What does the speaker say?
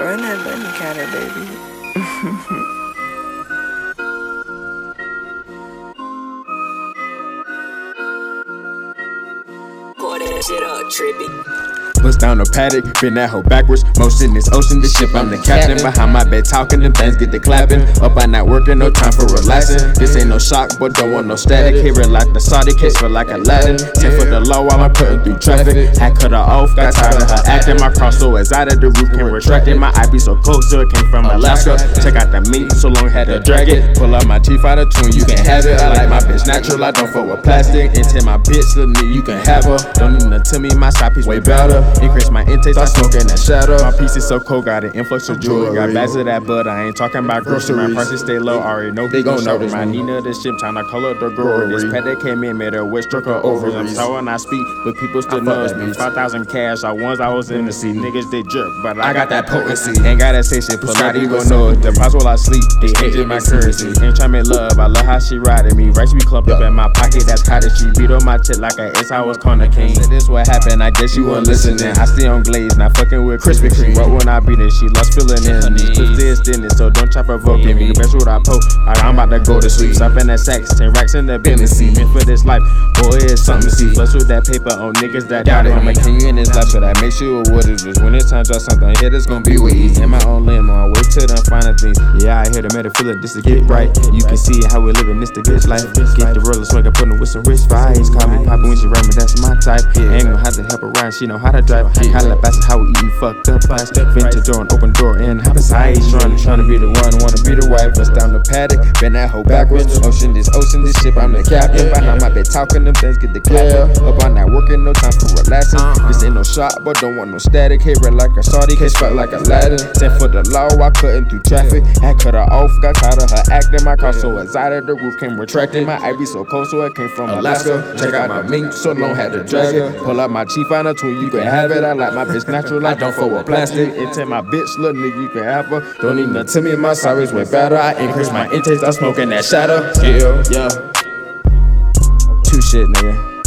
Run that bunny counter, baby. Pour that shit up, trippy. Bust down the Patek, been that hoe backwards. Motion is ocean, this ship, I'm the captain. Behind my bed talking, them things get the clapping. Up I not working, no time for relaxing. This ain't no shock, but don't want no static. Hear it like the Saudi case, feel like Aladdin. Ten for the law while I'm putting through traffic. I cut her off, got tired of her acting. My cross so is out of the roof, can retract it. My be so cold, so it came from Alaska. Check out the meat, so long had to drag it. Pull out my teeth out of tune, you can have it. I like my bitch natural, I don't fuck with plastic. Into my bitch, little nigga, you can have her. Don't need to tell me my side piece way better. Increase my intake, start smoking that shadow. My piece is so cold, got an influx of jewelry. Got bags of that, but I ain't talking about groceries. My prices stay low, already know They gon' know notice My me. Nina, this shit, time to call up the girl. This pet that came in, made her wish, struck her over. I'm Ovaries. so when I speak, but people still I knows me. 5,000 cash, I once I was in the seat. Niggas, they jerk, but I, I got that potency. Ain't gotta say shit, Prescribed you gon' know it. sympathy. Deposit while I sleep, they changing my currency. Ain't trying to make love, I love how she riding me. Right, she be clumped up in my pocket, that's cottage. She beat on my tit like a S, I was corner king. Said this what happened, I guess you weren't listening. I stay on glaze, not fucking with Krispy Kreme. What when I beat it, she lost feeling in. These twisted is thinning, so don't try provoking me. Best what I alright, I'm about to go to sleep. Stop in that sex, 10 racks in the business seat. Meant for this life, boy, it's something to see. Plus with that paper on niggas that doubt it. I'm a king in this life, but I make sure what it is. When it's time to drop something, yeah, it's gonna be with ease. In my own lane, on my way to the finer things. Yeah, I hear the it, this to get right. You can see how we're living, this the bitch life. Get the roller swing, I put with some wrist vibes. Call me Poppy when she me, that's my type. Ain't gonna have to help her ride, she know how to drive. Holla bastard, how we eating fucked up pies. Vintage door and open door and hop inside. Trying to be the one, wanna be the wife. Bust down the Patek, bend that hoe backwards. Ocean, this ocean, this ship, I'm the captain. Behind my bed talking, them things get the clap Up on that working, no time for relaxing. Uh-huh. This ain't no shot, but don't want no static. Hit red like a Saudi, case felt like Aladdin. Sent for the law, I cutting through traffic. Had cut her off, got tired of her acting. My car so excited, the roof came retracting. My eye be so cold, so it came from Alaska. Check out my mink, so long had to drag it. Pull out my chief on a twin, you can have it. I like my bitch natural, I don't fuck with plastic. Into my bitch, little nigga, you can have her. Don't need nothing to me, my size way better. I increase my intake, start smoking that shadow. Yeah, yeah. Two shit, nigga.